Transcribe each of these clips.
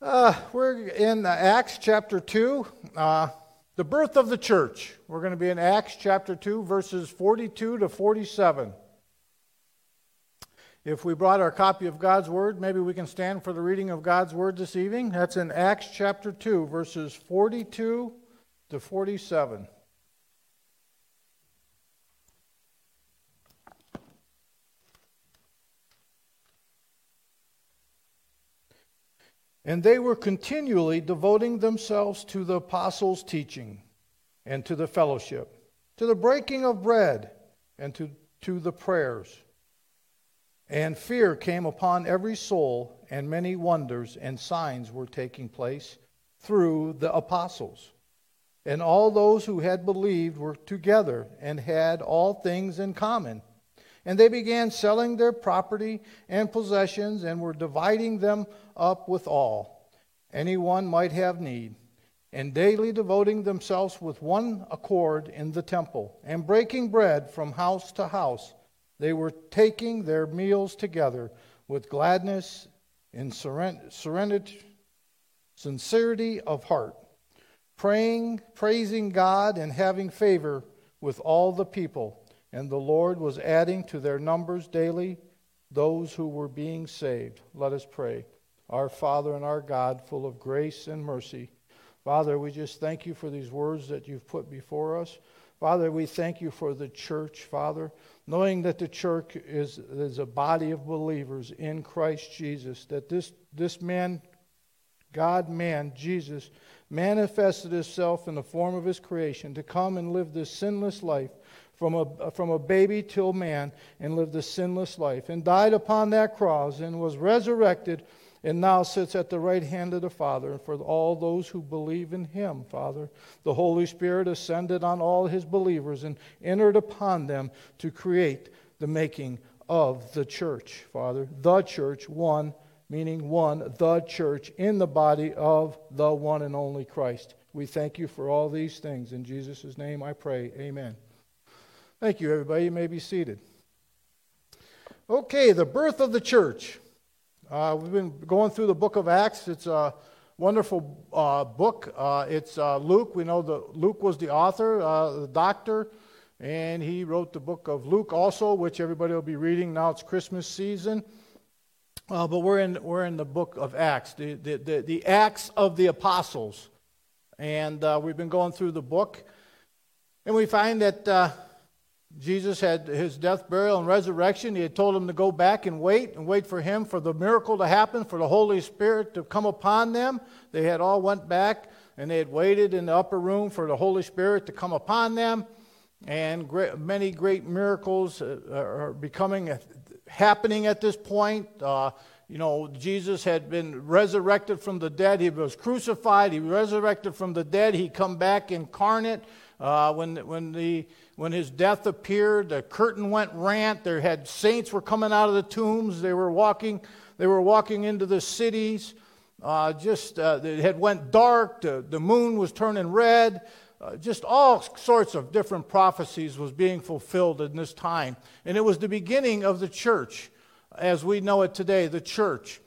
Uh, we're in Acts chapter 2, uh, the birth of the church. We're going to be in Acts chapter 2, verses 42 to 47. If we brought our copy of God's Word, maybe we can stand for the reading of God's Word this evening. That's in Acts chapter 2, verses 42 to 47. And they were continually devoting themselves to the apostles' teaching and to the fellowship, to the breaking of bread and to, to the prayers. And fear came upon every soul, and many wonders and signs were taking place through the apostles. And all those who had believed were together and had all things in common. And they began selling their property and possessions and were dividing them up with all anyone might have need, and daily devoting themselves with one accord in the temple, and breaking bread from house to house. They were taking their meals together with gladness and serenity, sincerity of heart, praying, praising God, and having favor with all the people. And the Lord was adding to their numbers daily those who were being saved. Let us pray our Father and our God, full of grace and mercy. Father, we just thank you for these words that you've put before us. Father, we thank you for the church, Father, knowing that the church is, is a body of believers in Christ Jesus, that this, this man, God man, Jesus, manifested himself in the form of his creation to come and live this sinless life from a, from a baby till man and lived a sinless life and died upon that cross and was resurrected and now sits at the right hand of the Father. And for all those who believe in him, Father, the Holy Spirit ascended on all his believers and entered upon them to create the making of the church, Father. The church, one, meaning one, the church in the body of the one and only Christ. We thank you for all these things. In Jesus' name I pray. Amen. Thank you, everybody. You may be seated. Okay, the birth of the church. Uh, we've been going through the book of Acts. It's a wonderful uh, book. Uh, it's uh, Luke. We know that Luke was the author, uh, the doctor, and he wrote the book of Luke also, which everybody will be reading now. It's Christmas season. Uh, but we're in, we're in the book of Acts, the, the, the, the Acts of the Apostles. And we've been going through the book. And we find that Jesus had his death, burial, and resurrection. He had told them to go back and wait and wait for him for the miracle to happen, for the Holy Spirit to come upon them. They had all went back and they had waited in the upper room for the Holy Spirit to come upon them. And great, many great miracles uh, are becoming uh, happening at this point. Uh, you know, Jesus had been resurrected from the dead. He was crucified. He resurrected from the dead. He come back incarnate. Uh, when, when, the, when his death appeared, the curtain went rant. There had saints were coming out of the tombs. They were walking, they were walking into the cities. Uh, just uh, it had went dark. The, the moon was turning red. Uh, just all sorts of different prophecies was being fulfilled in this time, and it was the beginning of the church, as we know it today, the church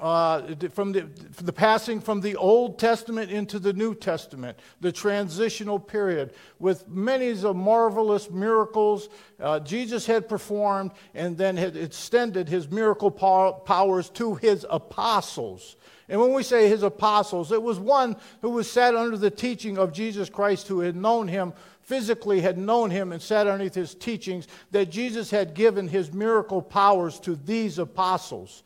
uh, from the, the passing from the Old Testament into the New Testament, the transitional period, with many of marvelous miracles uh, Jesus had performed and then had extended his miracle powers to his apostles. And when we say his apostles, it was one who was sat under the teaching of Jesus Christ, who had known him physically, had known him, and sat underneath his teachings, that Jesus had given his miracle powers to these apostles.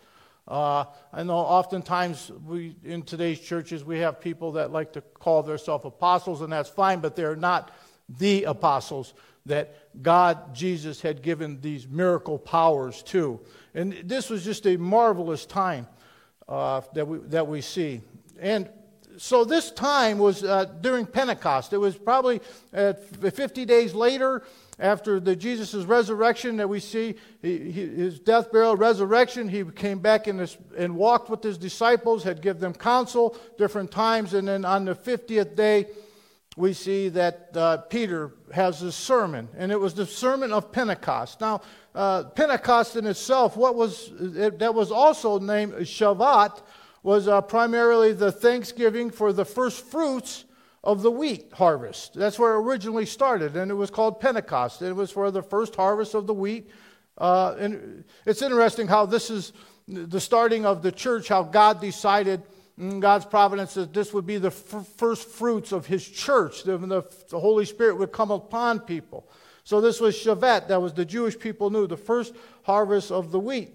Uh, I know oftentimes we, in today's churches we have people that like to call themselves apostles, and that's fine, but they're not the apostles that God, Jesus, had given these miracle powers to. And this was just a marvelous time uh, that, we, that we see. And so this time was uh, during Pentecost. It was probably uh, 50 days later after the Jesus' resurrection that we see his death, burial, resurrection. He came back this, and walked with his disciples, had given them counsel different times, and then on the 50th day, we see that uh, Peter has this sermon, and it was the sermon of Pentecost. Now, uh, Pentecost in itself, what was it, that was also named Shavuot was uh, primarily the thanksgiving for the first fruits of the wheat harvest. That's where it originally started, and it was called Pentecost. It was for the first harvest of the wheat. Uh, and it's interesting how this is the starting of the church, how God decided in God's providence that this would be the f- first fruits of His church. The, the, the, Holy Spirit would come upon people. So this was Shavuot, that was the Jewish people knew, the first harvest of the wheat.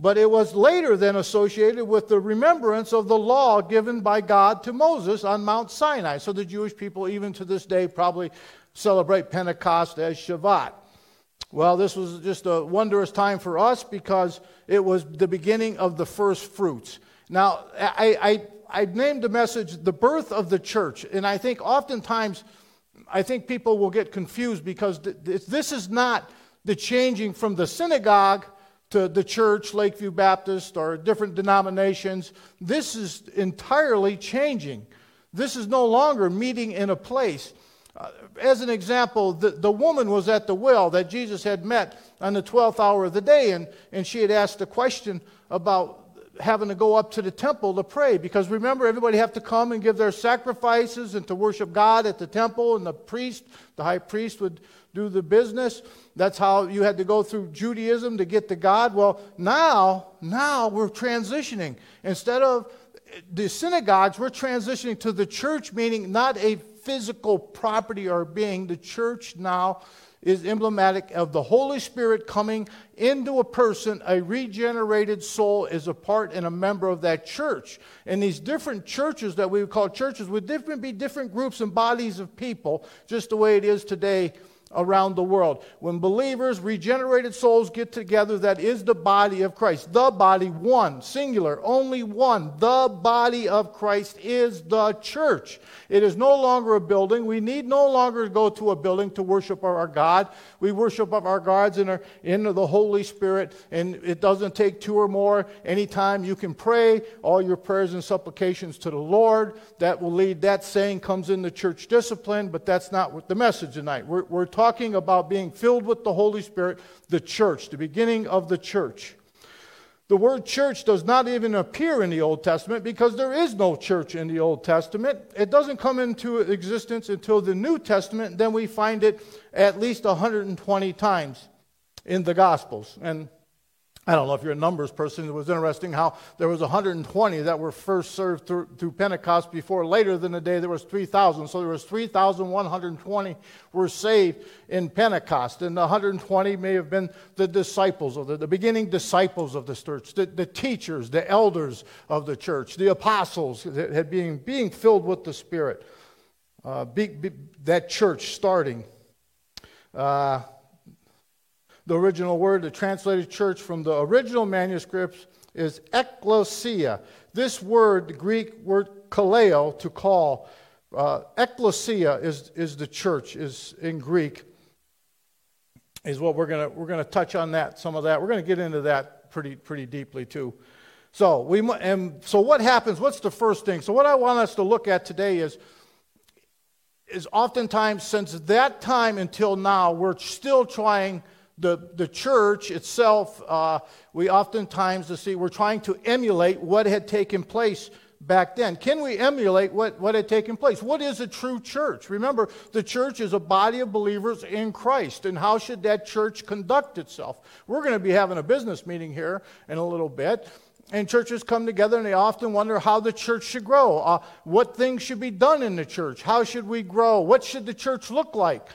But it was later then associated with the remembrance of the law given by God to Moses on Mount Sinai. So the Jewish people, even to this day, probably celebrate Pentecost as Shavuot. Well, this was just a wondrous time for us because it was the beginning of the first fruits. Now, I, I, I named the message The Birth of the Church, and I think oftentimes I think people will get confused because this is not the changing from the synagogue to the church, Lakeview Baptist, or different denominations. This is entirely changing. This is no longer meeting in a place. Uh, as an example, the, the woman was at the well that Jesus had met on the 12th hour of the day, and, and she had asked a question about having to go up to the temple to pray because remember everybody have to come and give their sacrifices and to worship god at the temple and the priest the high priest would do the business. That's how you had to go through judaism to get to god. Well now now we're transitioning. Instead of the synagogues we're transitioning to the church meaning not a physical property or being. The church now is emblematic of the Holy Spirit coming into a person. A regenerated soul is a part and a member of that church. And these different churches that we would call churches would different, be different groups and bodies of people, just the way it is today around the world. When believers, regenerated souls get together, that is the body of Christ. The body, one, singular, only one. The body of Christ is the church. It is no longer a building. We need no longer go to a building to worship our God. We worship our gods in, our, in the Holy Spirit, and it doesn't take two or more. Anytime you can pray all your prayers and supplications to the Lord, that will lead, that saying comes in the church discipline, but that's not what the message tonight. We're, we're talking about being filled with the Holy Spirit, the church, the beginning of the church. The word church does not even appear in the Old Testament because there is no church in the Old Testament. It doesn't come into existence until the New Testament. Then we find it at least 120 times in the Gospels. And I don't know if you're a numbers person. It was interesting how there was 120 that were first served through, through Pentecost before later than the day there was 3,000. So there was 3,120 were saved in Pentecost. And the 120 may have been the disciples, or the, the beginning disciples of the church, the, the teachers, the elders of the church, the apostles that had been being filled with the Spirit. Uh, be, be, that church starting. Uh, the original word, the translated church from the original manuscripts is ekklesia. This word, the Greek word kaleo, to call, uh, ekklesia is, is the church, is in Greek, is what we're going we're gonna touch on that, some of that. We're going to get into that pretty, pretty deeply too. So, we, and so what happens? What's the first thing? So, what I want us to look at today is is oftentimes since that time until now, we're still trying the, the church itself, uh, we oftentimes, see, we're trying to emulate what had taken place back then. Can we emulate what, what had taken place? What is a true church? Remember, the church is a body of believers in Christ, and how should that church conduct itself? We're going to be having a business meeting here in a little bit. And churches come together and they often wonder how the church should grow. Uh, what things should be done in the church? How should we grow? What should the church look like?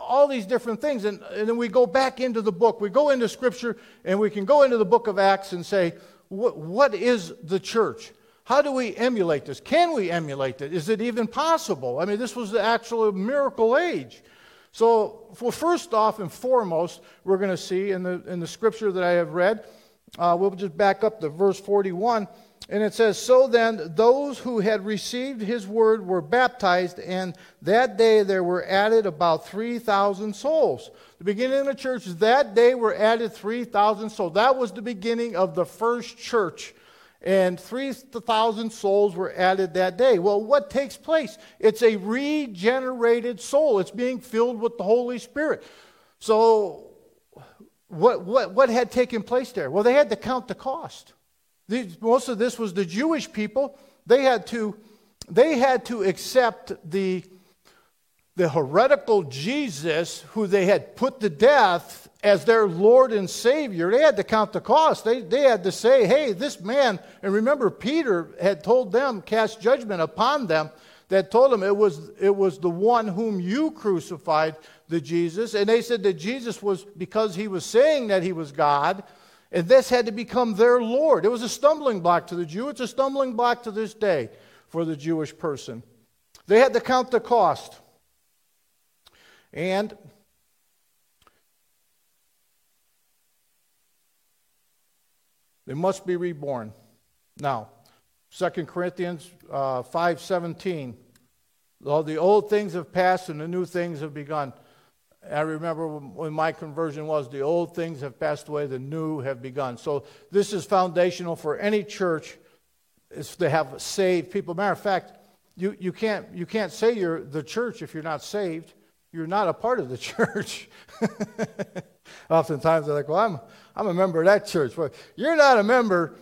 All these different things. And, and then we go back into the book. We go into Scripture and we can go into the book of Acts and say, what, what is the church? How do we emulate this? Can we emulate it? Is it even possible? I mean, this was the actual miracle age. So, well, first off and foremost, we're going to see in the, in the scripture that I have read, uh, we'll just back up to verse 41. And it says, So then, those who had received his word were baptized, and that day there were added about 3,000 souls. The beginning of the church, that day were added 3,000 souls. That was the beginning of the first church. And 3,000 souls were added that day. Well, what takes place? It's a regenerated soul, it's being filled with the Holy Spirit. So, what, what, what had taken place there? Well, they had to count the cost. Most of this was the Jewish people. They had to, they had to accept the, the heretical Jesus who they had put to death as their Lord and Savior. They had to count the cost. They, they had to say, hey, this man, and remember, Peter had told them, cast judgment upon them, that told them it was, it was the one whom you crucified, the Jesus. And they said that Jesus was, because he was saying that he was God, and this had to become their Lord. It was a stumbling block to the Jew. It's a stumbling block to this day for the Jewish person. They had to count the cost. And they must be reborn. Now, 2 Corinthians uh, 5.17, all the old things have passed and the new things have begun. I remember when my conversion was the old things have passed away, the new have begun. So this is foundational for any church is to have saved people. Matter of fact, you, you, can't, you can't say you're the church if you're not saved. You're not a part of the church. Oftentimes they're like, well, I'm, I'm a member of that church. Well, you're not a member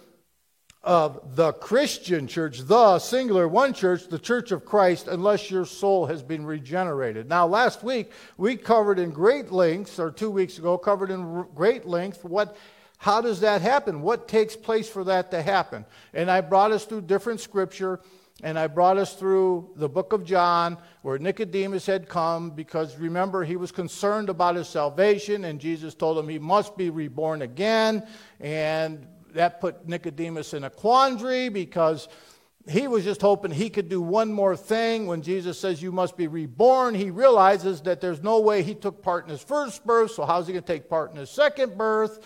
of the Christian church, the singular one church, the church of Christ, unless your soul has been regenerated. Now, last week we covered in great length, or two weeks ago, covered in great length what. How does that happen? What takes place for that to happen? And I brought us through different scripture, and I brought us through the book of John, where Nicodemus had come because remember, he was concerned about his salvation, and Jesus told him he must be reborn again. And that put Nicodemus in a quandary because he was just hoping he could do one more thing. When Jesus says, You must be reborn, he realizes that there's no way he took part in his first birth, so how's he going to take part in his second birth?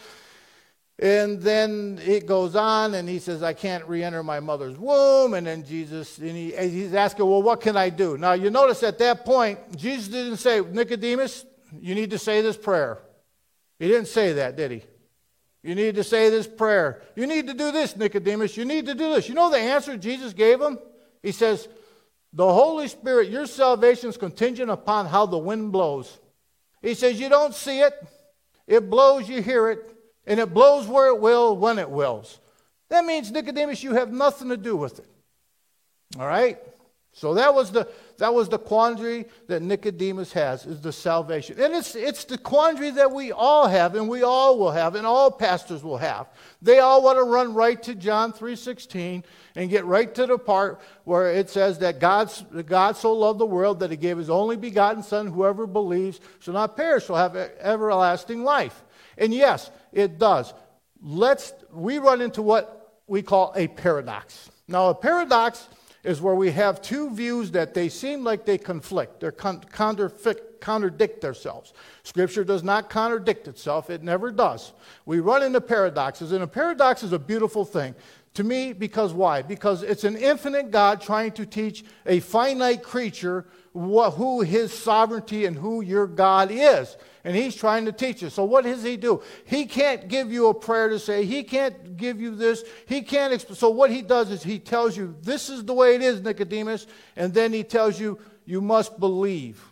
And then it goes on, and he says, I can't re enter my mother's womb. And then Jesus, and he, he's asking, Well, what can I do? Now, you notice at that point, Jesus didn't say, Nicodemus, you need to say this prayer. He didn't say that, did he? You need to say this prayer. You need to do this, Nicodemus. You need to do this. You know the answer Jesus gave him? He says, The Holy Spirit, your salvation is contingent upon how the wind blows. He says, You don't see it, it blows, you hear it, and it blows where it will, when it wills. That means, Nicodemus, you have nothing to do with it. All right? So that was the that was the quandary that Nicodemus has is the salvation. And it's it's the quandary that we all have and we all will have and all pastors will have. They all want to run right to John 3:16 and get right to the part where it says that God's, God so loved the world that he gave his only begotten son whoever believes shall not perish shall have everlasting life. And yes, it does. Let's we run into what we call a paradox. Now a paradox is where we have two views that they seem like they conflict, they con- contradict themselves. Scripture does not contradict itself, it never does. We run into paradoxes, and a paradox is a beautiful thing. To me, because why? Because it's an infinite God trying to teach a finite creature what, who his sovereignty and who your God is and he's trying to teach us. So what does he do? He can't give you a prayer to say. He can't give you this. He can't. Exp- so what he does is he tells you this is the way it is, Nicodemus, and then he tells you you must believe.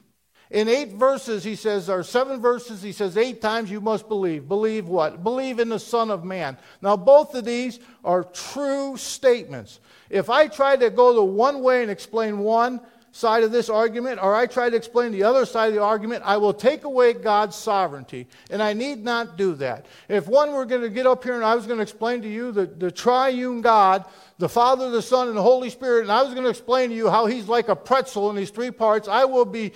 In eight verses, he says, or seven verses, he says, eight times you must believe. Believe what? Believe in the Son of Man. Now, both of these are true statements. If I try to go the one way and explain one, side of this argument or I try to explain the other side of the argument, I will take away God's sovereignty. And I need not do that. If one were going to get up here and I was going to explain to you the, the triune God, the Father, the Son, and the Holy Spirit, and I was going to explain to you how he's like a pretzel in these three parts, I will be,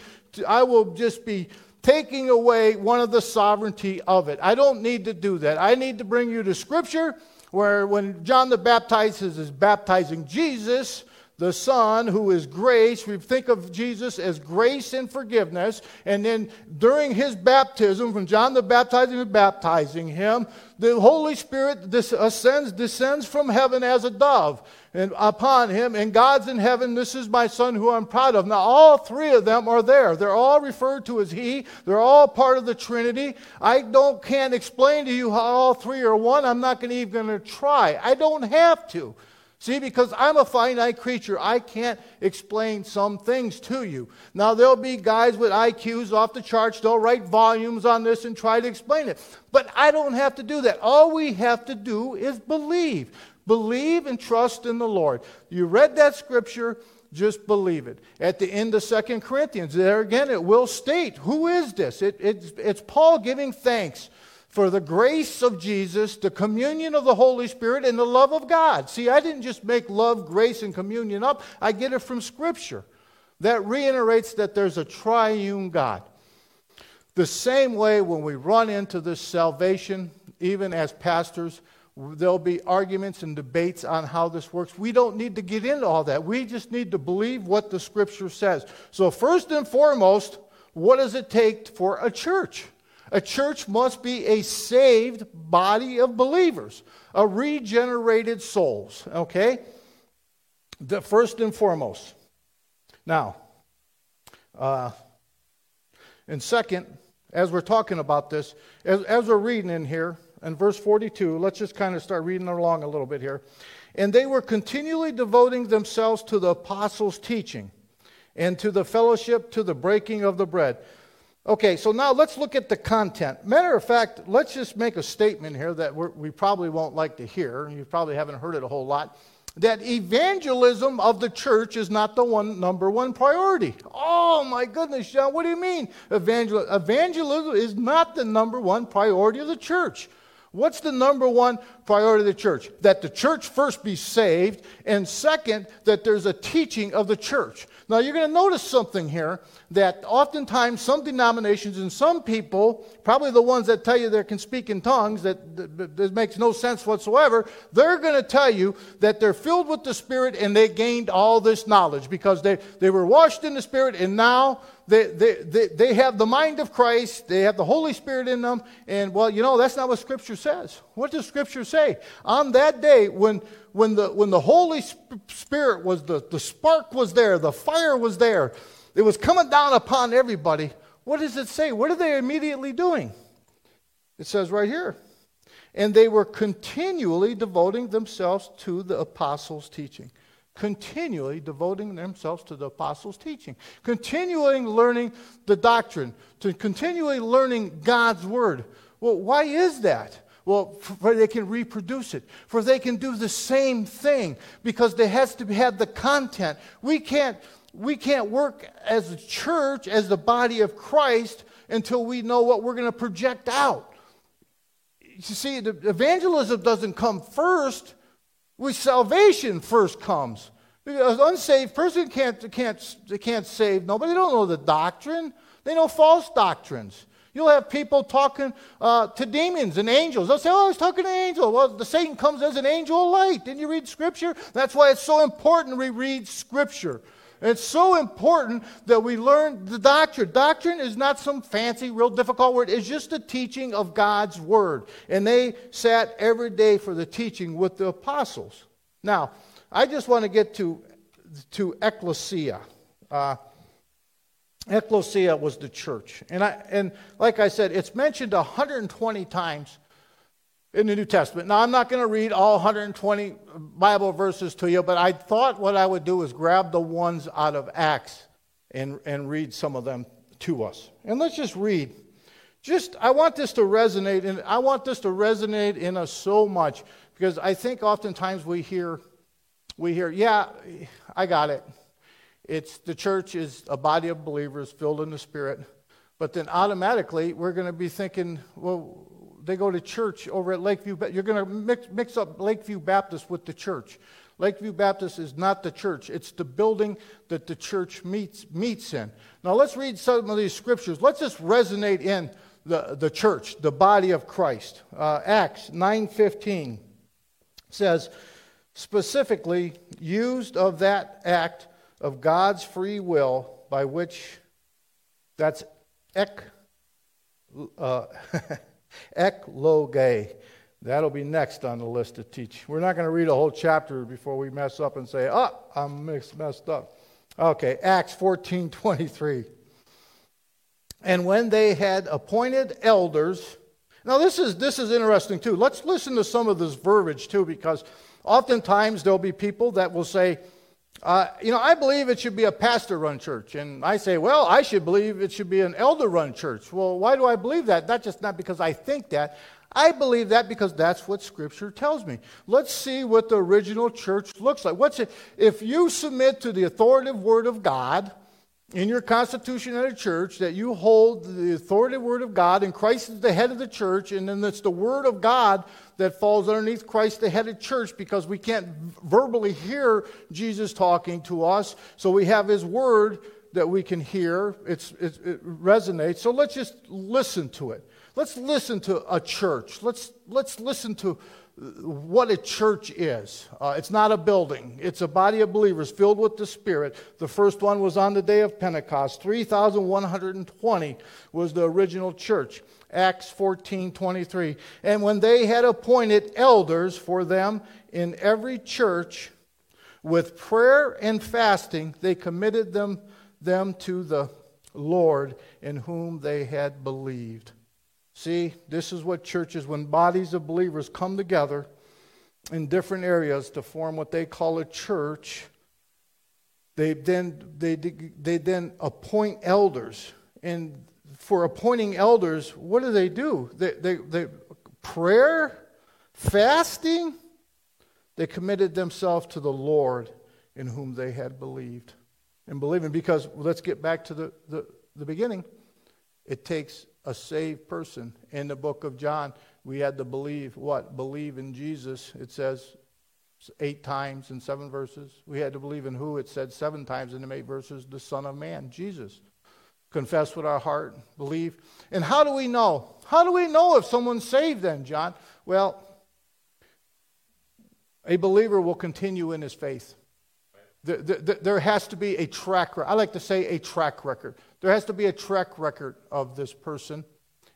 I will just be taking away one of the sovereignty of it. I don't need to do that. I need to bring you to Scripture where when John the Baptizer is baptizing Jesus, the Son, who is grace. We think of Jesus as grace and forgiveness. And then during his baptism, from John the Baptizer is baptizing him, the Holy Spirit ascends, descends from heaven as a dove and upon him. And God's in heaven. This is my Son who I'm proud of. Now, all three of them are there. They're all referred to as He. They're all part of the Trinity. I don't can't explain to you how all three are one. I'm not going to even going to try. I don't have to. See, because I'm a finite creature, I can't explain some things to you. Now, there'll be guys with IQs off the charts, they'll write volumes on this and try to explain it. But I don't have to do that. All we have to do is believe. Believe and trust in the Lord. You read that scripture, just believe it. At the end of Second Corinthians, there again, it will state who is this? It, it's, it's Paul giving thanks for the grace of Jesus, the communion of the Holy Spirit, and the love of God. See, I didn't just make love, grace, and communion up, I get it from Scripture. That reiterates that there's a triune God. The same way when we run into this salvation, even as pastors, there'll be arguments and debates on how this works. We don't need to get into all that. We just need to believe what the scripture says. So, first and foremost, what does it take for a church? A church must be a saved body of believers, a regenerated souls, okay? The first and foremost. Now, uh, and second, as we're talking about this, as, as we're reading in here, in verse 42, let's just kind of start reading along a little bit here. And they were continually devoting themselves to the apostles' teaching and to the fellowship, to the breaking of the bread. Okay, so now let's look at the content. Matter of fact, let's just make a statement here that we probably won't like to hear. You probably haven't heard it a whole lot that evangelism of the church is not the one number one priority. Oh my goodness, John, what do you mean? Evangel- evangelism is not the number one priority of the church. What's the number one priority of the church? That the church first be saved, and second, that there's a teaching of the church. Now, you're going to notice something here that oftentimes some denominations and some people, probably the ones that tell you they can speak in tongues, that, that, that makes no sense whatsoever, they're going to tell you that they're filled with the Spirit and they gained all this knowledge because they, they were washed in the Spirit and now they, they, they, they have the mind of Christ, they have the Holy Spirit in them, and well, you know, that's not what Scripture says. What does Scripture say? On that day, when, when, the, when the Holy Spirit was, the, the spark was there, the fire was there, it was coming down upon everybody, what does it say? What are they immediately doing? It says right here. And they were continually devoting themselves to the apostles' teaching continually devoting themselves to the apostles' teaching, continually learning the doctrine, to continually learning God's word. Well, why is that? Well, for they can reproduce it, for they can do the same thing, because they has to have the content. We can't, we can't work as a church, as the body of Christ, until we know what we're going to project out. You see, the evangelism doesn't come first with salvation first comes. Because an unsaved person can't, can't, they can't save nobody. They don't know the doctrine. They know false doctrines. You'll have people talking uh, to demons and angels. They'll say, Oh, I was talking to an angel. Well, the Satan comes as an angel of light. Didn't you read Scripture? That's why it's so important we read Scripture. It's so important that we learn the doctrine. Doctrine is not some fancy, real difficult word. It's just the teaching of God's Word. And they sat every day for the teaching with the apostles. Now, I just want to get to, to ecclesia. Uh, ecclesia was the church. And, I, and like I said, it's mentioned 120 times in the New Testament. Now, I'm not going to read all 120 Bible verses to you, but I thought what I would do is grab the ones out of Acts and, and read some of them to us. And let's just read. Just, I want this to resonate, and I want this to resonate in us so much because I think oftentimes we hear we hear, yeah, I got it. It's the church is a body of believers filled in the Spirit. But then automatically we're going to be thinking, well, they go to church over at Lakeview. You're going to mix, mix up Lakeview Baptist with the church. Lakeview Baptist is not the church, it's the building that the church meets, meets in. Now let's read some of these scriptures. Let's just resonate in the, the church, the body of Christ. Uh, Acts 9.15 says, specifically used of that act of God's free will by which that's ek, uh, ekloge. That'll be next on the list to teach. We're not going to read a whole chapter before we mess up and say, oh, I'm messed up. Okay, Acts 14 23. And when they had appointed elders, now this is, this is interesting too. Let's listen to some of this verbiage too, because Oftentimes, there'll be people that will say, uh, you know, I believe it should be a pastor run church. And I say, well, I should believe it should be an elder run church. Well, why do I believe that? Not just not because I think that. I believe that because that's what Scripture tells me. Let's see what the original church looks like. What's it? If you submit to the authoritative Word of God in your constitution at a church, that you hold the authoritative Word of God, and Christ is the head of the church, and then it's the Word of God that falls underneath Christ, the head of church, because we can't verbally hear Jesus talking to us, so we have His Word that we can hear. It's, it, it resonates. So let's just listen to it. Let's listen to a church. Let's, let's listen to what a church is. Uh, it's not a building, it's a body of believers filled with the Spirit. The first one was on the day of Pentecost. 3,120 was the original church. Acts 14 23. And when they had appointed elders for them in every church, with prayer and fasting, they committed them, them to the Lord in whom they had believed. See, this is what churches, when bodies of believers come together in different areas to form what they call a church, they then, they, they then appoint elders. And for appointing elders, what do they do? They, they, they prayer, fasting, they committed themselves to the Lord in whom they had believed. And believing, because let's get back to the, the, the beginning. It takes a saved person. In the book of John, we had to believe what? Believe in Jesus. It says eight times in seven verses. We had to believe in who? It said seven times in the eight verses the Son of Man, Jesus. Confess with our heart, believe. And how do we know? How do we know if someone's saved then, John? Well, a believer will continue in his faith. There has to be a track record. I like to say a track record. There has to be a track record of this person.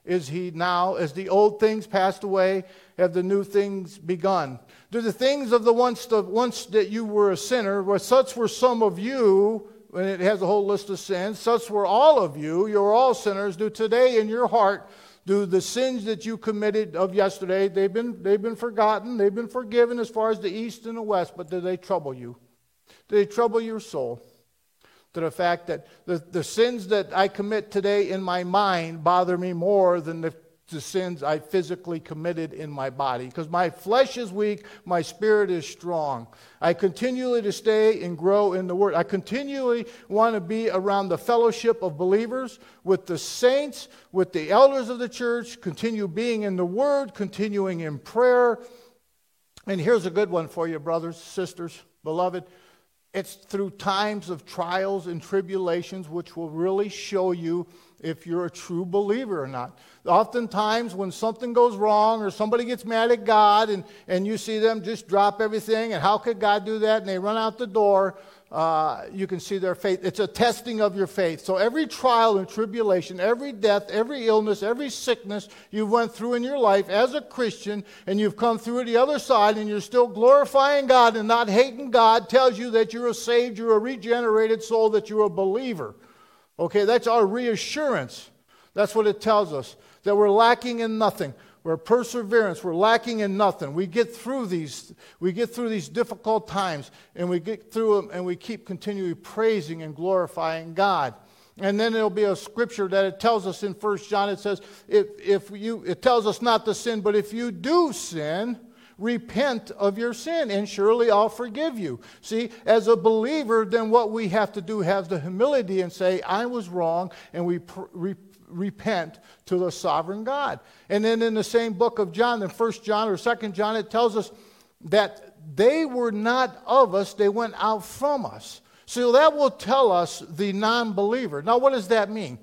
Is he now, as the old things passed away, have the new things begun? Do the things of the once, the once that you were a sinner, where such were some of you, and it has a whole list of sins, such were all of you, you're all sinners, do today in your heart, do the sins that you committed of yesterday, they've been, they've been forgotten, they've been forgiven as far as the east and the west, but do they trouble you? Do they trouble your soul? To the fact that the, the sins that I commit today in my mind bother me more than the, the sins I physically committed in my body. Because my flesh is weak, my spirit is strong. I continually to stay and grow in the Word. I continually want to be around the fellowship of believers, with the saints, with the elders of the church, continue being in the Word, continuing in prayer. And here's a good one for you, brothers, sisters, beloved. It's through times of trials and tribulations which will really show you if you're a true believer or not. Oftentimes, when something goes wrong or somebody gets mad at God and, and you see them just drop everything, and how could God do that? And they run out the door, uh, you can see their faith. It's a testing of your faith. So every trial and tribulation, every death, every illness, every sickness you went through in your life as a Christian, and you've come through the other side and you're still glorifying God and not hating God, tells you that you're a saved, you're a regenerated soul, that you're a believer. Okay, that's our reassurance. That's what it tells us, that we're lacking in nothing. We're perseverance. We're lacking in nothing. We get through these, we get through these difficult times, and we get through them, and we keep continually praising and glorifying God. And then there'll be a scripture that it tells us in First John. It says, if, if you, it tells us not to sin, but if you do sin, repent of your sin, and surely I'll forgive you. See, as a believer, then what we have to do have the humility and say, I was wrong, and we pr- repent to the sovereign God. And then in the same book of John, in 1 John or 2 John, it tells us that they were not of us, they went out from us. So that will tell us the non believer. Now, what does that mean?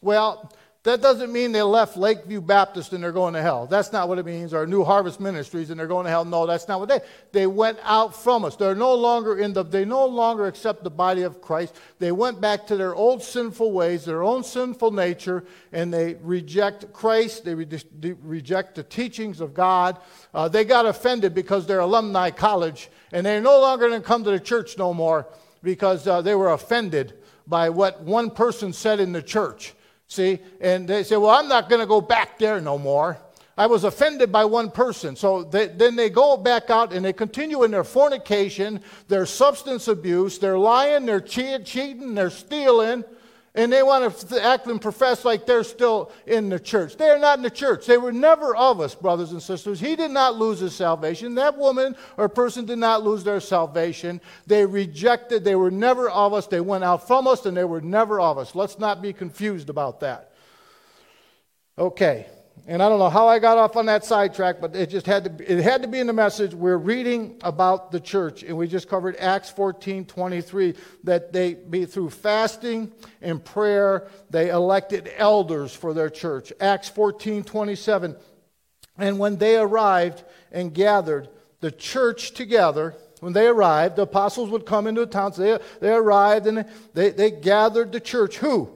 Well, that doesn't mean they left Lakeview Baptist and they're going to hell. That's not what it means. Or New Harvest Ministries and they're going to hell. No, that's not what they. They went out from us. They're no longer in the. They no longer accept the body of Christ. They went back to their old sinful ways, their own sinful nature, and they reject Christ. They re- reject the teachings of God. Uh, they got offended because they're alumni college and they're no longer going to come to the church no more because uh, they were offended by what one person said in the church. See, and they say, Well, I'm not going to go back there no more. I was offended by one person. So they, then they go back out and they continue in their fornication, their substance abuse, they're lying, they're cheat, cheating, they're stealing, And they want to act and profess like they're still in the church. They are not in the church. They were never of us, brothers and sisters. He did not lose his salvation. That woman or person did not lose their salvation. They rejected, they were never of us. They went out from us and they were never of us. Let's not be confused about that. Okay. And I don't know how I got off on that sidetrack, but it just had to, be, it had to be in the message. We're reading about the church, and we just covered Acts 14 23, that they, be through fasting and prayer, they elected elders for their church. Acts 14 27, and when they arrived and gathered the church together, when they arrived, the apostles would come into the town. So they, they arrived and they, they gathered the church. Who?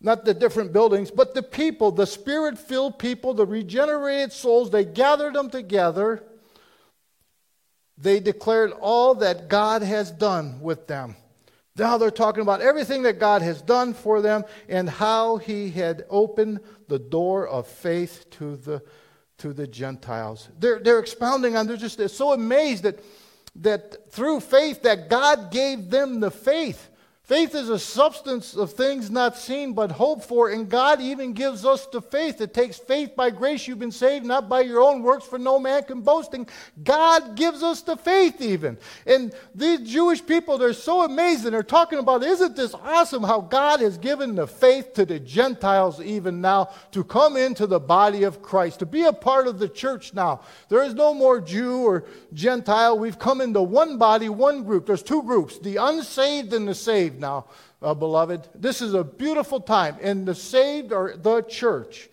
Not the different buildings, but the people, the spirit filled people, the regenerated souls, they gathered them together. They declared all that God has done with them. Now they're talking about everything that God has done for them and how he had opened the door of faith to the, to the Gentiles. They're, they're expounding on, they're just they're so amazed that, that through faith that God gave them the faith. Faith is a substance of things not seen but hoped for, and God even gives us the faith. It takes faith by grace you've been saved, not by your own works, for no man can boasting. God gives us the faith even. And these Jewish people, they're so amazing. They're talking about, isn't this awesome how God has given the faith to the Gentiles even now to come into the body of Christ, to be a part of the church now. There is no more Jew or Gentile. We've come into one body, one group. There's two groups, the unsaved and the saved now, uh, beloved. This is a beautiful time, and the saved are the church.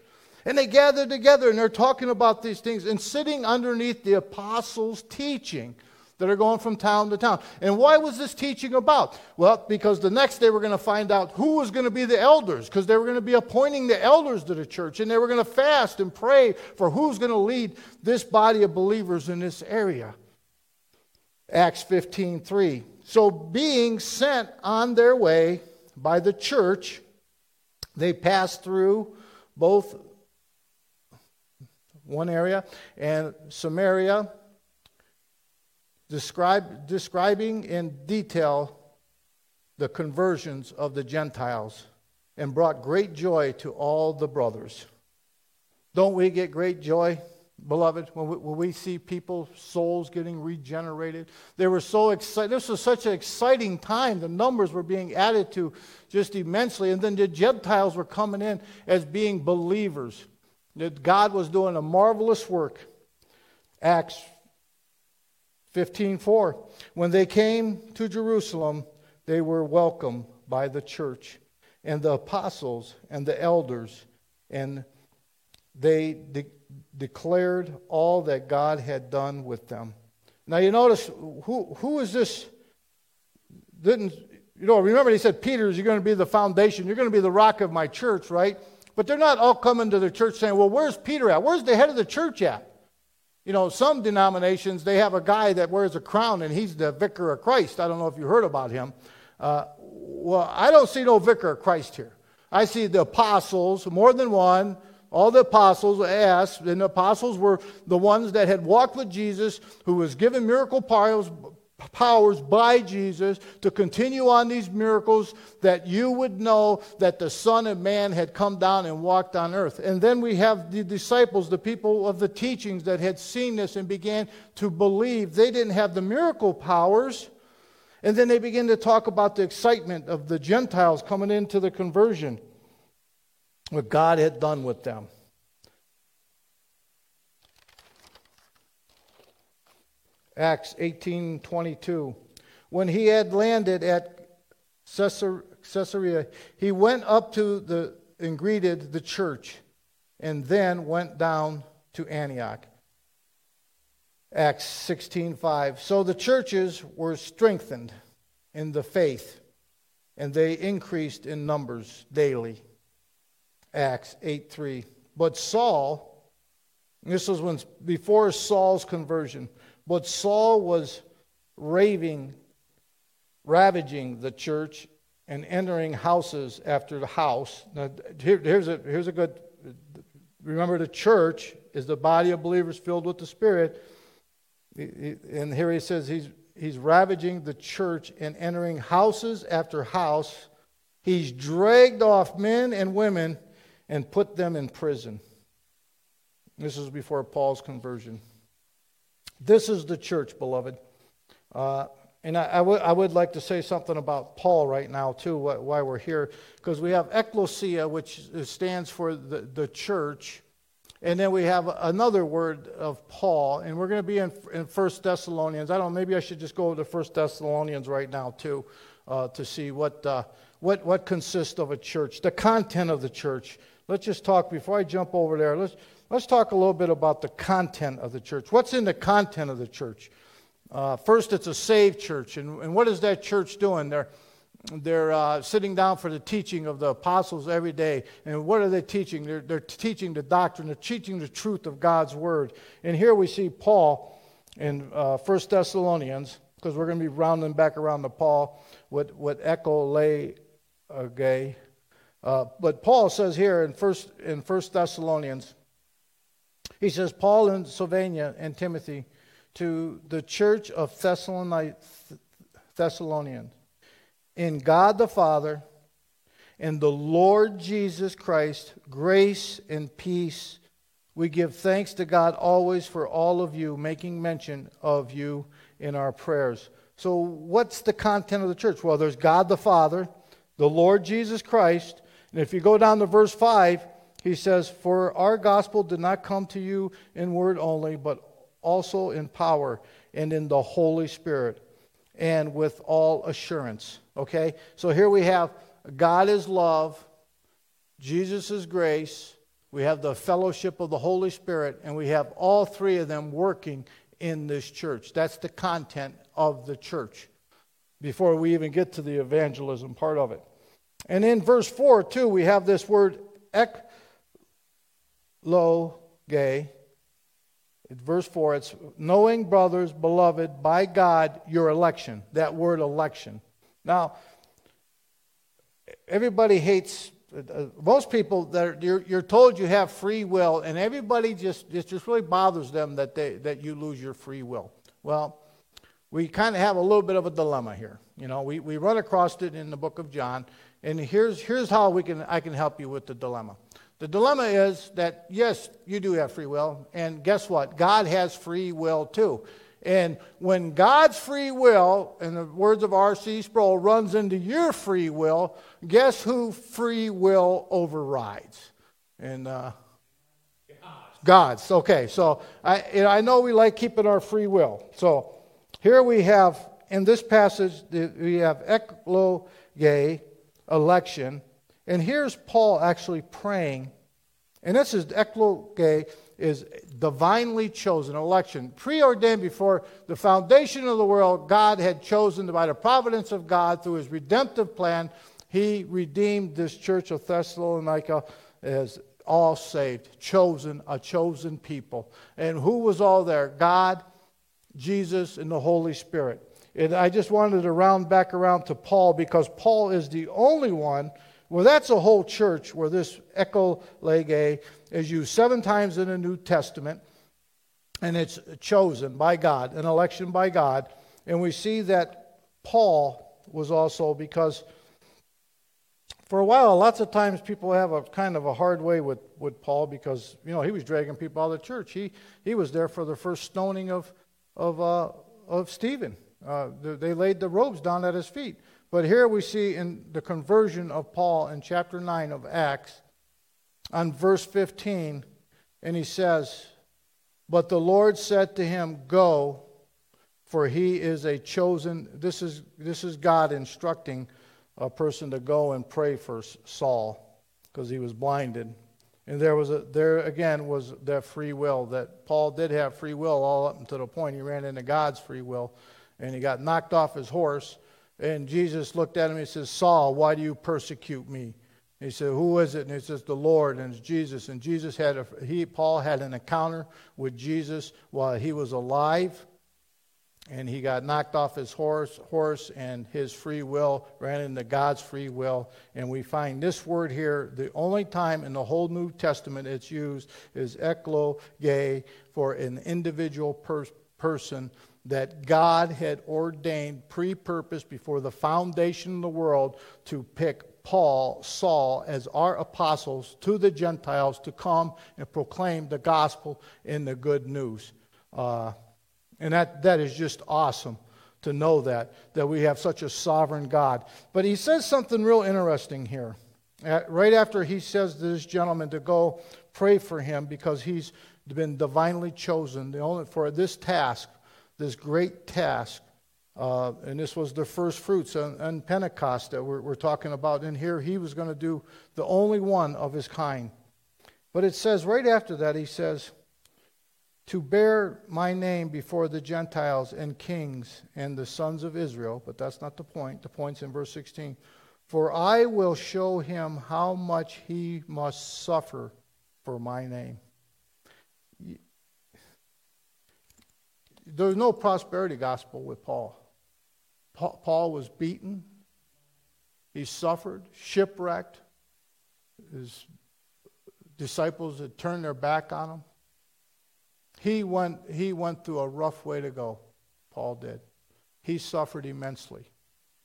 And they gather together and they're talking about these things and sitting underneath the apostles' teaching that are going from town to town. And why was this teaching about? Well, because the next day we're going to find out who was going to be the elders, because they were going to be appointing the elders to the church, and they were going to fast and pray for who's going to lead this body of believers in this area. Acts 15 3. So, being sent on their way by the church, they passed through both one area and Samaria, describe, describing in detail the conversions of the Gentiles, and brought great joy to all the brothers. Don't we get great joy? Beloved, when we, when we see people's souls getting regenerated. They were so excited. This was such an exciting time. The numbers were being added to just immensely. And then the Gentiles were coming in as being believers. That God was doing a marvelous work. Acts 15:4. When they came to Jerusalem, they were welcomed by the church and the apostles and the elders, and they de- declared all that God had done with them. Now you notice who who is this? Didn't you know? Remember, he said, "Peter, you're going to be the foundation. You're going to be the rock of my church, right?" But they're not all coming to the church saying, "Well, where's Peter at? Where's the head of the church at?" You know, some denominations they have a guy that wears a crown and he's the vicar of Christ. I don't know if you heard about him. Uh, well, I don't see no vicar of Christ here. I see the apostles, more than one, all the apostles asked, and the apostles were the ones that had walked with Jesus, who was given miracle powers, powers by Jesus to continue on these miracles, that you would know that the Son of Man had come down and walked on earth. And then we have the disciples, the people of the teachings that had seen this and began to believe. They didn't have the miracle powers. And then they begin to talk about the excitement of the Gentiles coming into the conversion what God had done with them. Acts 18:22 When he had landed at Caesarea he went up to the and greeted the church and then went down to Antioch. Acts 16:5 So the churches were strengthened in the faith and they increased in numbers daily. Acts 8 3. But Saul, this was when before Saul's conversion, but Saul was raving, ravaging the church and entering houses after the house. Now, here, here's, a, here's a good remember the church is the body of believers filled with the Spirit. And here he says he's, he's ravaging the church and entering houses after house He's dragged off men and women and put them in prison. This is before Paul's conversion. This is the church, beloved. Uh, and I, I, w- I would like to say something about Paul right now, too, wh- why we're here. Because we have ecclesia, which stands for the, the church. And then we have another word of Paul, and we're going to be in, in 1 Thessalonians. I don't know, maybe I should just go to 1 Thessalonians right now, too, uh, to see what, uh, what, what consists of a church, the content of the church. Let's just talk, before I jump over there, let's, let's talk a little bit about the content of the church. What's in the content of the church? Uh, first, it's a saved church. And, and what is that church doing? They're, they're uh, sitting down for the teaching of the apostles every day. And what are they teaching? They're, they're teaching the doctrine, they're teaching the truth of God's word. And here we see Paul in uh, 1 Thessalonians, because we're going to be rounding back around to Paul with, with echo lay gay. Uh, but Paul says here in first in First Thessalonians, he says, Paul and Silvanus and Timothy to the church of Thessalonians, in God the Father in the Lord Jesus Christ, grace and peace. We give thanks to God always for all of you, making mention of you in our prayers. So, what's the content of the church? Well, there's God the Father, the Lord Jesus Christ. And if you go down to verse 5, he says, For our gospel did not come to you in word only, but also in power and in the Holy Spirit and with all assurance. Okay? So here we have God is love, Jesus is grace, we have the fellowship of the Holy Spirit, and we have all three of them working in this church. That's the content of the church before we even get to the evangelism part of it. And in verse 4, too, we have this word ekloge, verse 4, it's knowing, brothers, beloved, by God, your election. That word election. Now, everybody hates, uh, most people, that you're, you're, told you have free will, and everybody just, it just really bothers them that, they, that you lose your free will. Well, we kind of have a little bit of a dilemma here. You know, we, we run across it in the book of John, and here's, here's how we can, I can help you with the dilemma. The dilemma is that, yes, you do have free will, and guess what? God has free will too. And when God's free will, in the words of R.C. Sproul, runs into your free will, guess who free will overrides? And uh, God's. Okay, so I, I know we like keeping our free will. So here we have, in this passage, we have ekloge, election, and here's Paul actually praying. And this is ekloge is divinely chosen election. Preordained before the foundation of the world, God had chosen by the providence of God through his redemptive plan, he redeemed this church of Thessalonica as all saved, chosen, a chosen people. And who was all there? God, Jesus, and the Holy Spirit. And I just wanted to round back around to Paul because Paul is the only one well, that's a whole church where this echo lege is used seven times in the New Testament, and it's chosen by God, an election by God. And we see that Paul was also because for a while, lots of times people have a kind of a hard way with, with Paul because, you know, he was dragging people out of the church. He, he was there for the first stoning of, of, uh, of Stephen. Uh, they laid the robes down at his feet. But here we see in the conversion of Paul in chapter 9 of Acts, on verse 15, and he says, But the Lord said to him, Go, for he is a chosen. This is, this is God instructing a person to go and pray for Saul because he was blinded. And there was a, there again was that free will that Paul did have free will all up until the point he ran into God's free will, and he got knocked off his horse and Jesus looked at him and he says, Saul, why do you persecute me? He said, Who is it? And he says, The Lord, and it's Jesus. And Jesus had a, he, Paul had an encounter with Jesus while he was alive. And he got knocked off his horse, horse, and his free will ran into God's free will. And we find this word here, the only time in the whole New Testament it's used is ekloge for an individual per- person that God had ordained, pre purposed before the foundation of the world to pick Paul, Saul, as our apostles to the Gentiles to come and proclaim the gospel and the good news. Uh, and that, that is just awesome to know that, that we have such a sovereign God. But he says something real interesting here. At, right after he says to this gentleman to go pray for him because he's been divinely chosen only, for this task, this great task. Uh, and this was the first fruits and, on Pentecost that we're, we're talking about. And here he was going to do the only one of his kind. But it says right after that, he says, to bear my name before the Gentiles and kings and the sons of Israel. But that's not the point. The point's in verse 16. For I will show him how much he must suffer for my name. There's no prosperity gospel with Paul. Paul was beaten, he suffered, shipwrecked. His disciples had turned their back on him. He went, he went through a rough way to go, Paul did. He suffered immensely.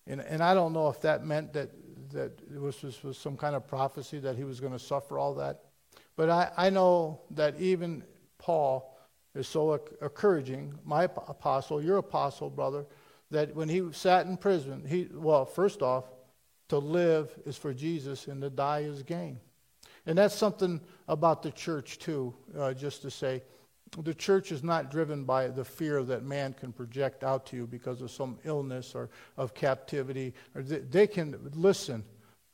And, and I don't know if that meant that, that was, was some kind of prophecy that he was going to suffer all that. But I, I know that even Paul is so encouraging, my apostle, your apostle, brother, that when he sat in prison, he, well, first off, to live is for Jesus and to die is gain. And that's something about the church, too, uh, just to say. The church is not driven by the fear that man can project out to you because of some illness or of captivity. Or they can listen.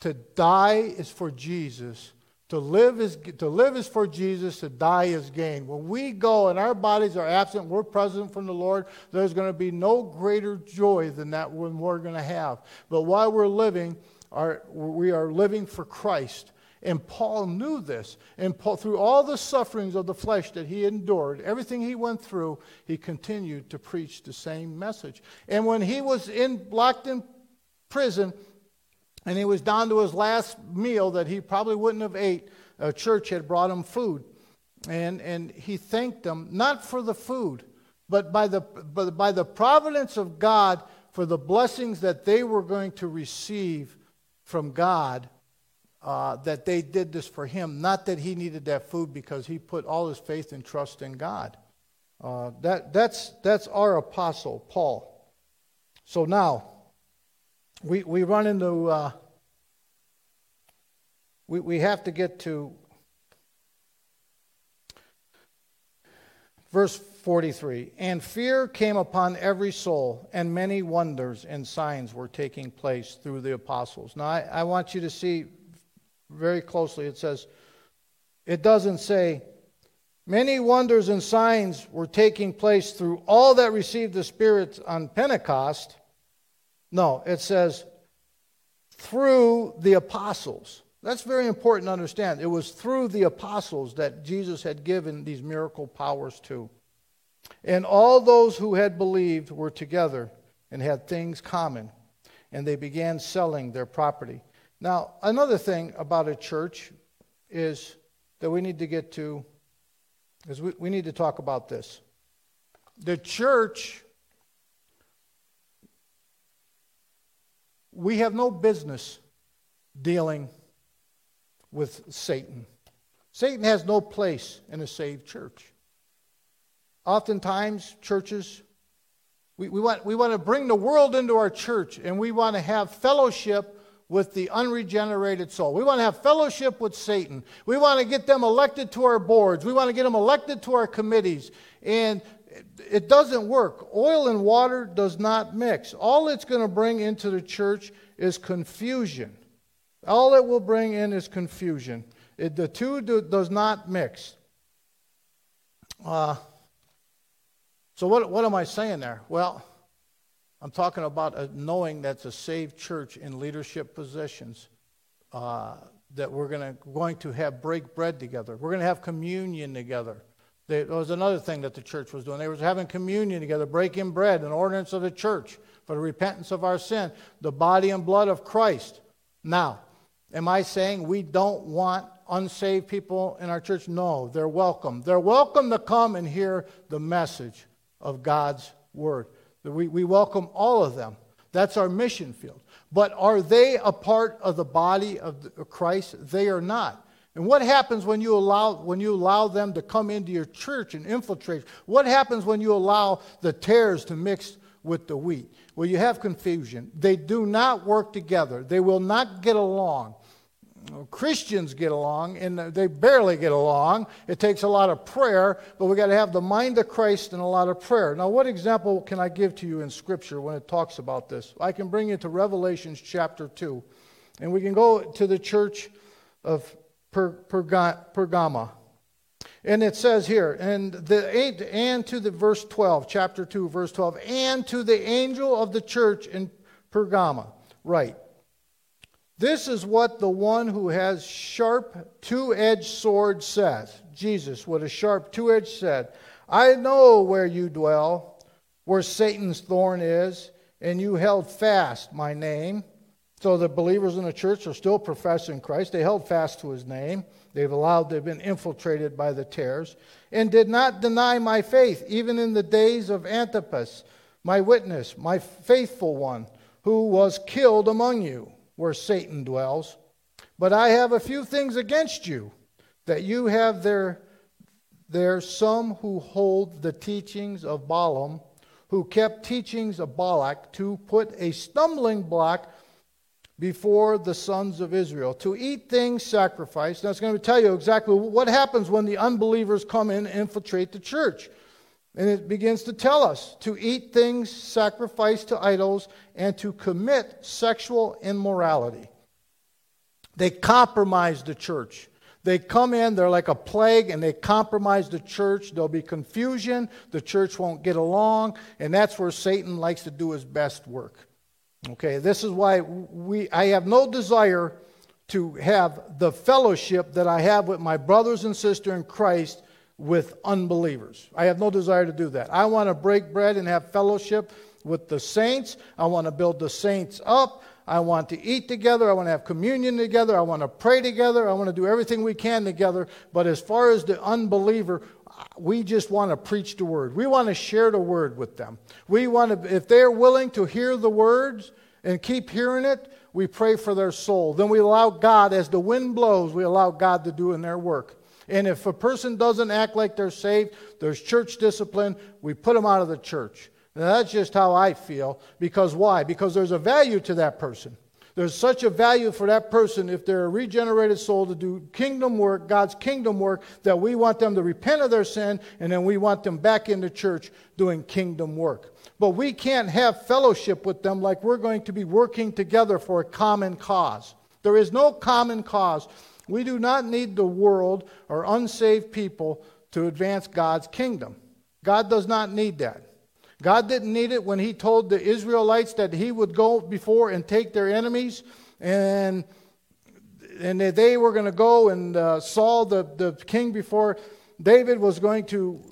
To die is for Jesus to live is to live is for Jesus, to die is gain. When we go and our bodies are absent, we're present from the Lord, there's going to be no greater joy than that when we're going to have. But while we're living, our, we are living for Christ. And Paul knew this. And Paul, through all the sufferings of the flesh that he endured, everything he went through, he continued to preach the same message. And when he was in, locked in prison, and he was down to his last meal that he probably wouldn't have ate. A church had brought him food. And, and he thanked them, not for the food, but by the, but by the providence of God for the blessings that they were going to receive from God, uh, that they did this for him, not that he needed that food because he put all his faith and trust in God. Uh, that, that's, that's our apostle, Paul. So now, we, we run into, uh, we, we have to get to verse 43. And fear came upon every soul, and many wonders and signs were taking place through the apostles. Now, I, I want you to see very closely. It says, it doesn't say, Many wonders and signs were taking place through all that received the Spirit on Pentecost. No, it says through the apostles. That's very important to understand. It was through the apostles that Jesus had given these miracle powers to. And all those who had believed were together and had things common, and they began selling their property. Now, another thing about a church is that we need to get to is we, we need to talk about this. The church we have no business dealing with Satan. Satan has no place in a saved church. Oftentimes, churches, we, we, want, we want to bring the world into our church and we want to have fellowship with the unregenerated soul. We want to have fellowship with Satan. We want to get them elected to our boards. We want to get them elected to our committees. And it doesn't work. Oil and water does not mix. All it's going to bring into the church is confusion. All it will bring in is confusion. It, the two do, does not mix. Uh, so, what, what am I saying there? Well, I'm talking about a, knowing that's a saved church in leadership positions. Uh, that we're gonna, going to have break bread together. We're going to have communion together. There was another thing that the church was doing. They were having communion together, breaking bread, an ordinance of the church for the repentance of our sin, the body and blood of Christ. Now, am I saying we don't want unsaved people in our church? No, they're welcome. They're welcome to come and hear the message of God's word. We, we welcome all of them. That's our mission field. But are they a part of the body of Christ? They are not. And what happens when you allow when you allow them to come into your church and infiltrate? What happens when you allow the tares to mix with the wheat? Well, you have confusion. They do not work together. They will not get along. Christians get along, and they barely get along. It takes a lot of prayer, but we got to have the mind of Christ and a lot of prayer. Now, what example can I give to you in Scripture when it talks about this? I can bring you to Revelations chapter 2, and we can go to the church of Pergama. And it says here, and the and to the verse 12, chapter 2, verse 12, and to the angel of the church in Pergama, right. This is what the one who has sharp two-edged sword says. Jesus with a sharp two-edged said, I know where you dwell, where Satan's thorn is, and you held fast my name so the believers in the church are still professing Christ. They held fast to his name. They've allowed, they've been infiltrated by the tares, and did not deny my faith, even in the days of Antipas, my witness, my faithful one, who was killed among you, where Satan dwells. But I have a few things against you, that you have there, there some who hold the teachings of Balaam, who kept teachings of Balak to put a stumbling block before the sons of Israel to eat things sacrificed. Now, it's going to tell you exactly what happens when the unbelievers come in and infiltrate the church. And it begins to tell us to eat things sacrificed to idols and to commit sexual immorality. They compromise the church. They come in, they're like a plague, and they compromise the church. There'll be confusion. The church won't get along. And that's where Satan likes to do his best work. Okay, this is why we, I have no desire to have the fellowship that I have with my brothers and sister in Christ with unbelievers. I have no desire to do that. I want to break bread and have fellowship with the saints. I want to build the saints up. I want to eat together. I want to have communion together. I want to pray together. I want to do everything we can together. But as far as the unbeliever, we just want to preach the word. We want to share the word with them. We want to, if they're willing to hear the words and keep hearing it, we pray for their soul. Then we allow God, as the wind blows, we allow God to do in their work. And if a person doesn't act like they're saved, there's church discipline, we put them out of the church. Now, that's just how I feel. Because why? Because there's a value to that person. There's such a value for that person if they're a regenerated soul to do kingdom work, God's kingdom work, that we want them to repent of their sin and then we want them back in the church doing kingdom work. But we can't have fellowship with them like we're going to be working together for a common cause. There is no common cause. We do not need the world or unsaved people to advance God's kingdom. God does not need that. God didn't need it when He told the Israelites that He would go before and take their enemies, and and they were going to go and uh, Saul, the, the king before David, was going to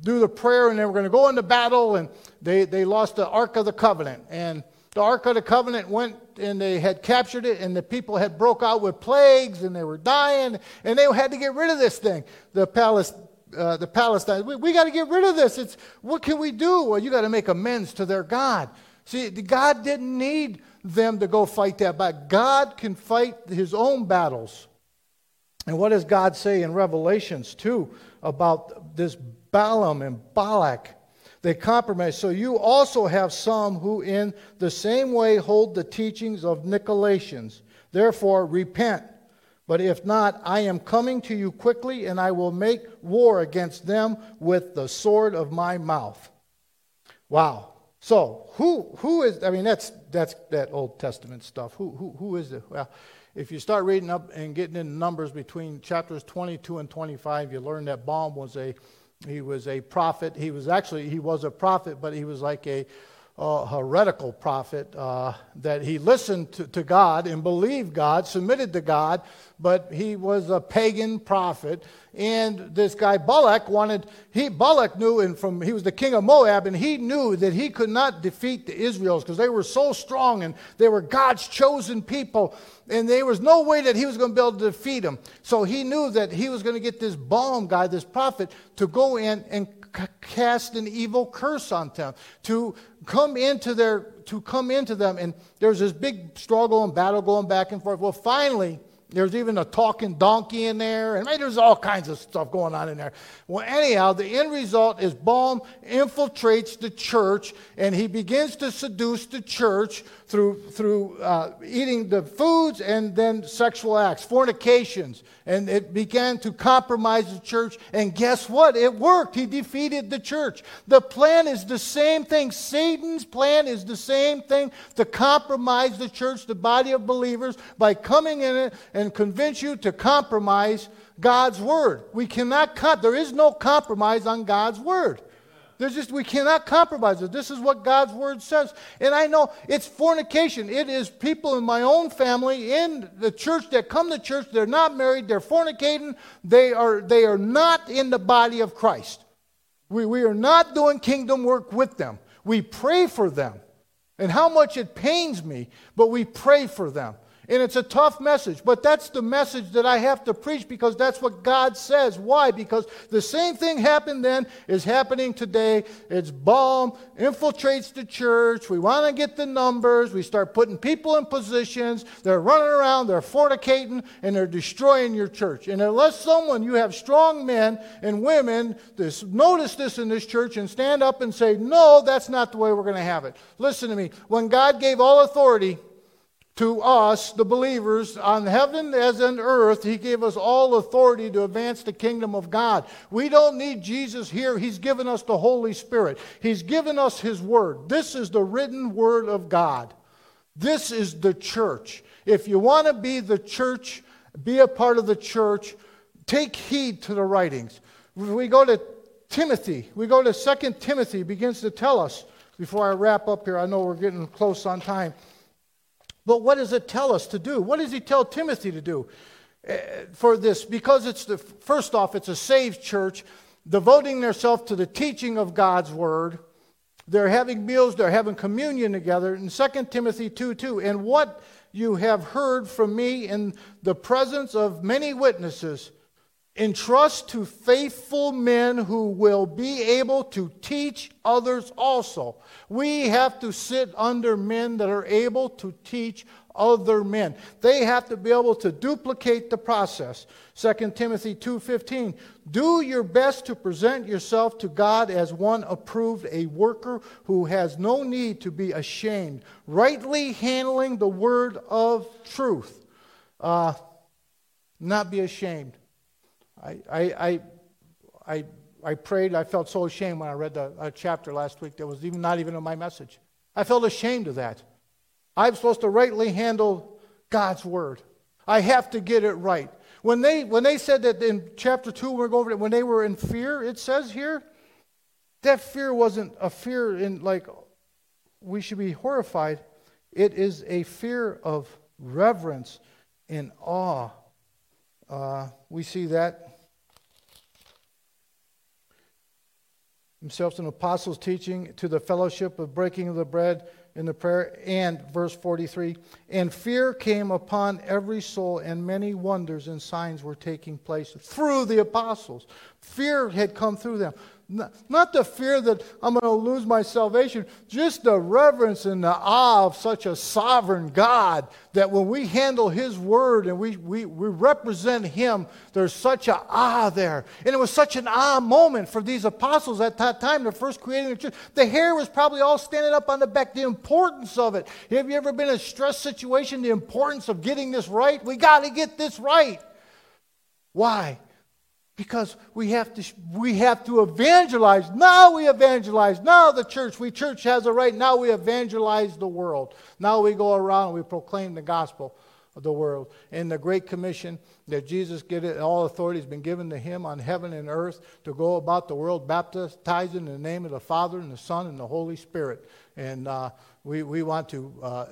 do the prayer, and they were going to go into battle, and they, they lost the Ark of the Covenant. And the Ark of the Covenant went and they had captured it, and the people had broke out with plagues, and they were dying, and they had to get rid of this thing. The palace, uh, the Palestine. We, we got to get rid of this. It's what can we do? Well, you got to make amends to their God. See, God didn't need them to go fight that battle. God can fight his own battles. And what does God say in Revelations 2 about this Balaam and Balak? They compromise. So you also have some who, in the same way, hold the teachings of Nicolaitans. Therefore, repent but if not, I am coming to you quickly, and I will make war against them with the sword of my mouth. Wow. So who who is? I mean, that's that's that Old Testament stuff. Who who who is it? Well, if you start reading up and getting into numbers between chapters 22 and 25, you learn that Balaam was a he was a prophet. He was actually he was a prophet, but he was like a uh, heretical prophet uh, that he listened to, to, God and believed God, submitted to God, but he was a pagan prophet. And this guy Balak wanted, he Balak knew, and from he was the king of Moab, and he knew that he could not defeat the Israels because they were so strong and they were God's chosen people, and there was no way that he was going to be able to defeat them. So he knew that he was going to get this Balaam guy, this prophet, to go in and cast an evil curse on them, to come into their, to come into them. And there's this big struggle and battle going back and forth. Well, finally, there's even a talking donkey in there, and there's all kinds of stuff going on in there. Well, anyhow, the end result is Balaam infiltrates the church, and he begins to seduce the church through, through uh, eating the foods and then sexual acts, fornications. And it began to compromise the church. And guess what? It worked. He defeated the church. The plan is the same thing. Satan's plan is the same thing to compromise the church, the body of believers, by coming in it and convince you to compromise God's word. We cannot cut. There is no compromise on God's word. There's just, we cannot compromise it. This is what God's word says. And I know it's fornication. It is people in my own family, in the church that come to church, they're not married, they're fornicating, they are, they are not in the body of Christ. We, we are not doing kingdom work with them. We pray for them. And how much it pains me, but we pray for them. And it's a tough message, but that's the message that I have to preach because that's what God says. Why? Because the same thing happened then is happening today. It's Balaam, infiltrates the church. We want to get the numbers. We start putting people in positions. They're running around, they're fornicating, and they're destroying your church. And unless someone, you have strong men and women, this, notice this in this church and stand up and say, no, that's not the way we're going to have it. Listen to me. When God gave all authority, to us, the believers, on heaven as on earth, He gave us all authority to advance the kingdom of God. We don't need Jesus here. He's given us the Holy Spirit, He's given us His Word. This is the written Word of God. This is the church. If you want to be the church, be a part of the church, take heed to the writings. We go to Timothy, we go to Second Timothy, begins to tell us, before I wrap up here, I know we're getting close on time. But what does it tell us to do? What does he tell Timothy to do uh, for this? Because it's the first off, it's a saved church devoting themselves to the teaching of God's word. They're having meals, they're having communion together. In 2 Timothy 2 2, and what you have heard from me in the presence of many witnesses, entrust to faithful men who will be able to teach others also. We have to sit under men that are able to teach other men. They have to be able to duplicate the process. 2 Timothy 2:15 Do your best to present yourself to God as one approved, a worker who has no need to be ashamed, rightly handling the word of truth. Uh, not be ashamed. I, I, I, I prayed. I felt so ashamed when I read the chapter last week that was even not even in my message. I felt ashamed of that. I'm supposed to rightly handle God's word. I have to get it right. When they when they said that in chapter two, we're going over it, when they were in fear, it says here, that fear wasn't a fear in like we should be horrified. It is a fear of reverence and awe. Uh, we see that himself an apostles' teaching to the fellowship of breaking of the bread in the prayer. And verse 43 And fear came upon every soul, and many wonders and signs were taking place through the apostles. Fear had come through them. Not the fear that I'm going to lose my salvation, just the reverence and the awe of such a sovereign God that when we handle His word and we, we, we represent Him, there's such an awe there. And it was such an awe moment for these apostles at that time, the first creating the church. The hair was probably all standing up on the back, the importance of it. Have you ever been in a stress situation? The importance of getting this right? We got to get this right. Why? Because we have to we have to evangelize. Now we evangelize. Now the church, we church has a right. Now we evangelize the world. Now we go around and we proclaim the gospel of the world. And the Great Commission that Jesus get it, all authority has been given to him on heaven and earth to go about the world baptizing in the name of the Father and the Son and the Holy Spirit. And uh, we, we want to uh,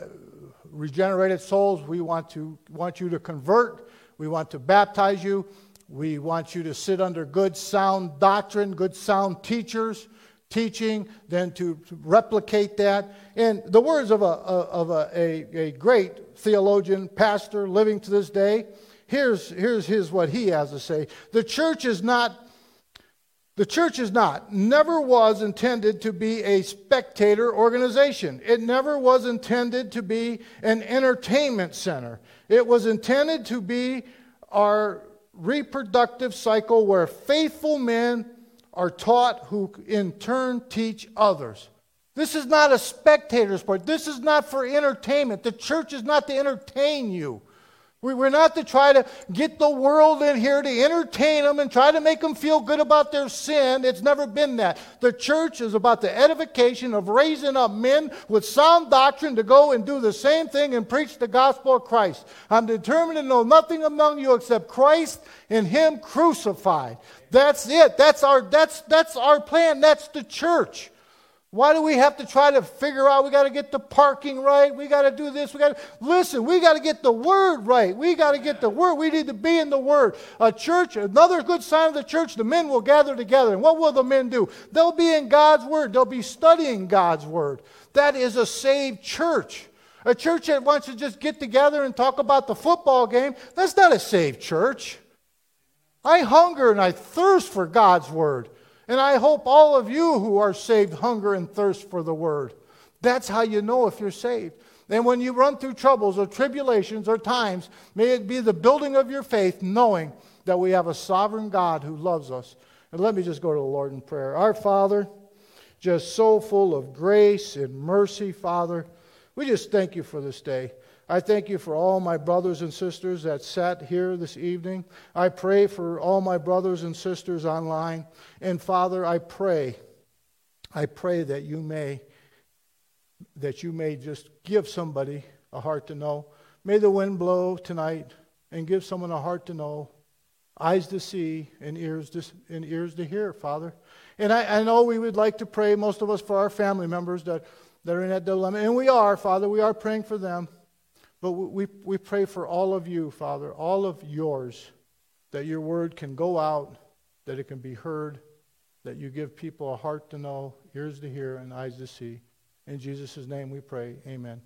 regenerated souls. We want to want you to convert. We want to baptize you. We want you to sit under good, sound doctrine, good, sound teachers teaching, then to, replicate that. And the words of, a, of a, a, a great theologian, pastor living to this day, here's, here's his, what he has to say. The church is not The church is not, never was intended to be a spectator organization. It never was intended to be an entertainment center. It was intended to be our reproductive cycle where faithful men are taught who in turn teach others. This is not a spectator sport. This is not for entertainment. The church is not to entertain you. We're not to try to get the world in here to entertain them and try to make them feel good about their sin. It's never been that. The church is about the edification of raising up men with sound doctrine to go and do the same thing and preach the gospel of Christ. I'm determined to know nothing among you except Christ and Him crucified. That's it. That's our, that's, that's our plan. That's the church. Why do we have to try to figure out we got to get the parking right? We got to do this. We got to listen. We got to get the word right. We got to get the word. We need to be in the word. A church, another good sign of the church, the men will gather together. And what will the men do? They'll be in God's word. They'll be studying God's word. That is a saved church. A church that wants to just get together and talk about the football game, that's not a saved church. I hunger and I thirst for God's word. And I hope all of you who are saved hunger and thirst for the word. That's how you know if you're saved. And when you run through troubles or tribulations or times, may it be the building of your faith, knowing that we have a sovereign God who loves us. And let me just go to the Lord in prayer. Our Father, just so full of grace and mercy, Father, we just thank you for this day. I thank you for all my brothers and sisters that sat here this evening. I pray for all my brothers and sisters online. And Father, I pray, I pray that you may, that you may just give somebody a heart to know. May the wind blow tonight and give someone a heart to know, eyes to see, and ears to, and ears to hear, Father. And I, I know we would like to pray, most of us, for our family members that, that are in that dilemma. And we are, Father, we are praying for them. But we, we pray for all of you, Father, all of yours, that your word can go out, that it can be heard, that you give people a heart to know, ears to hear, and eyes to see. In Jesus' name we pray. Amen.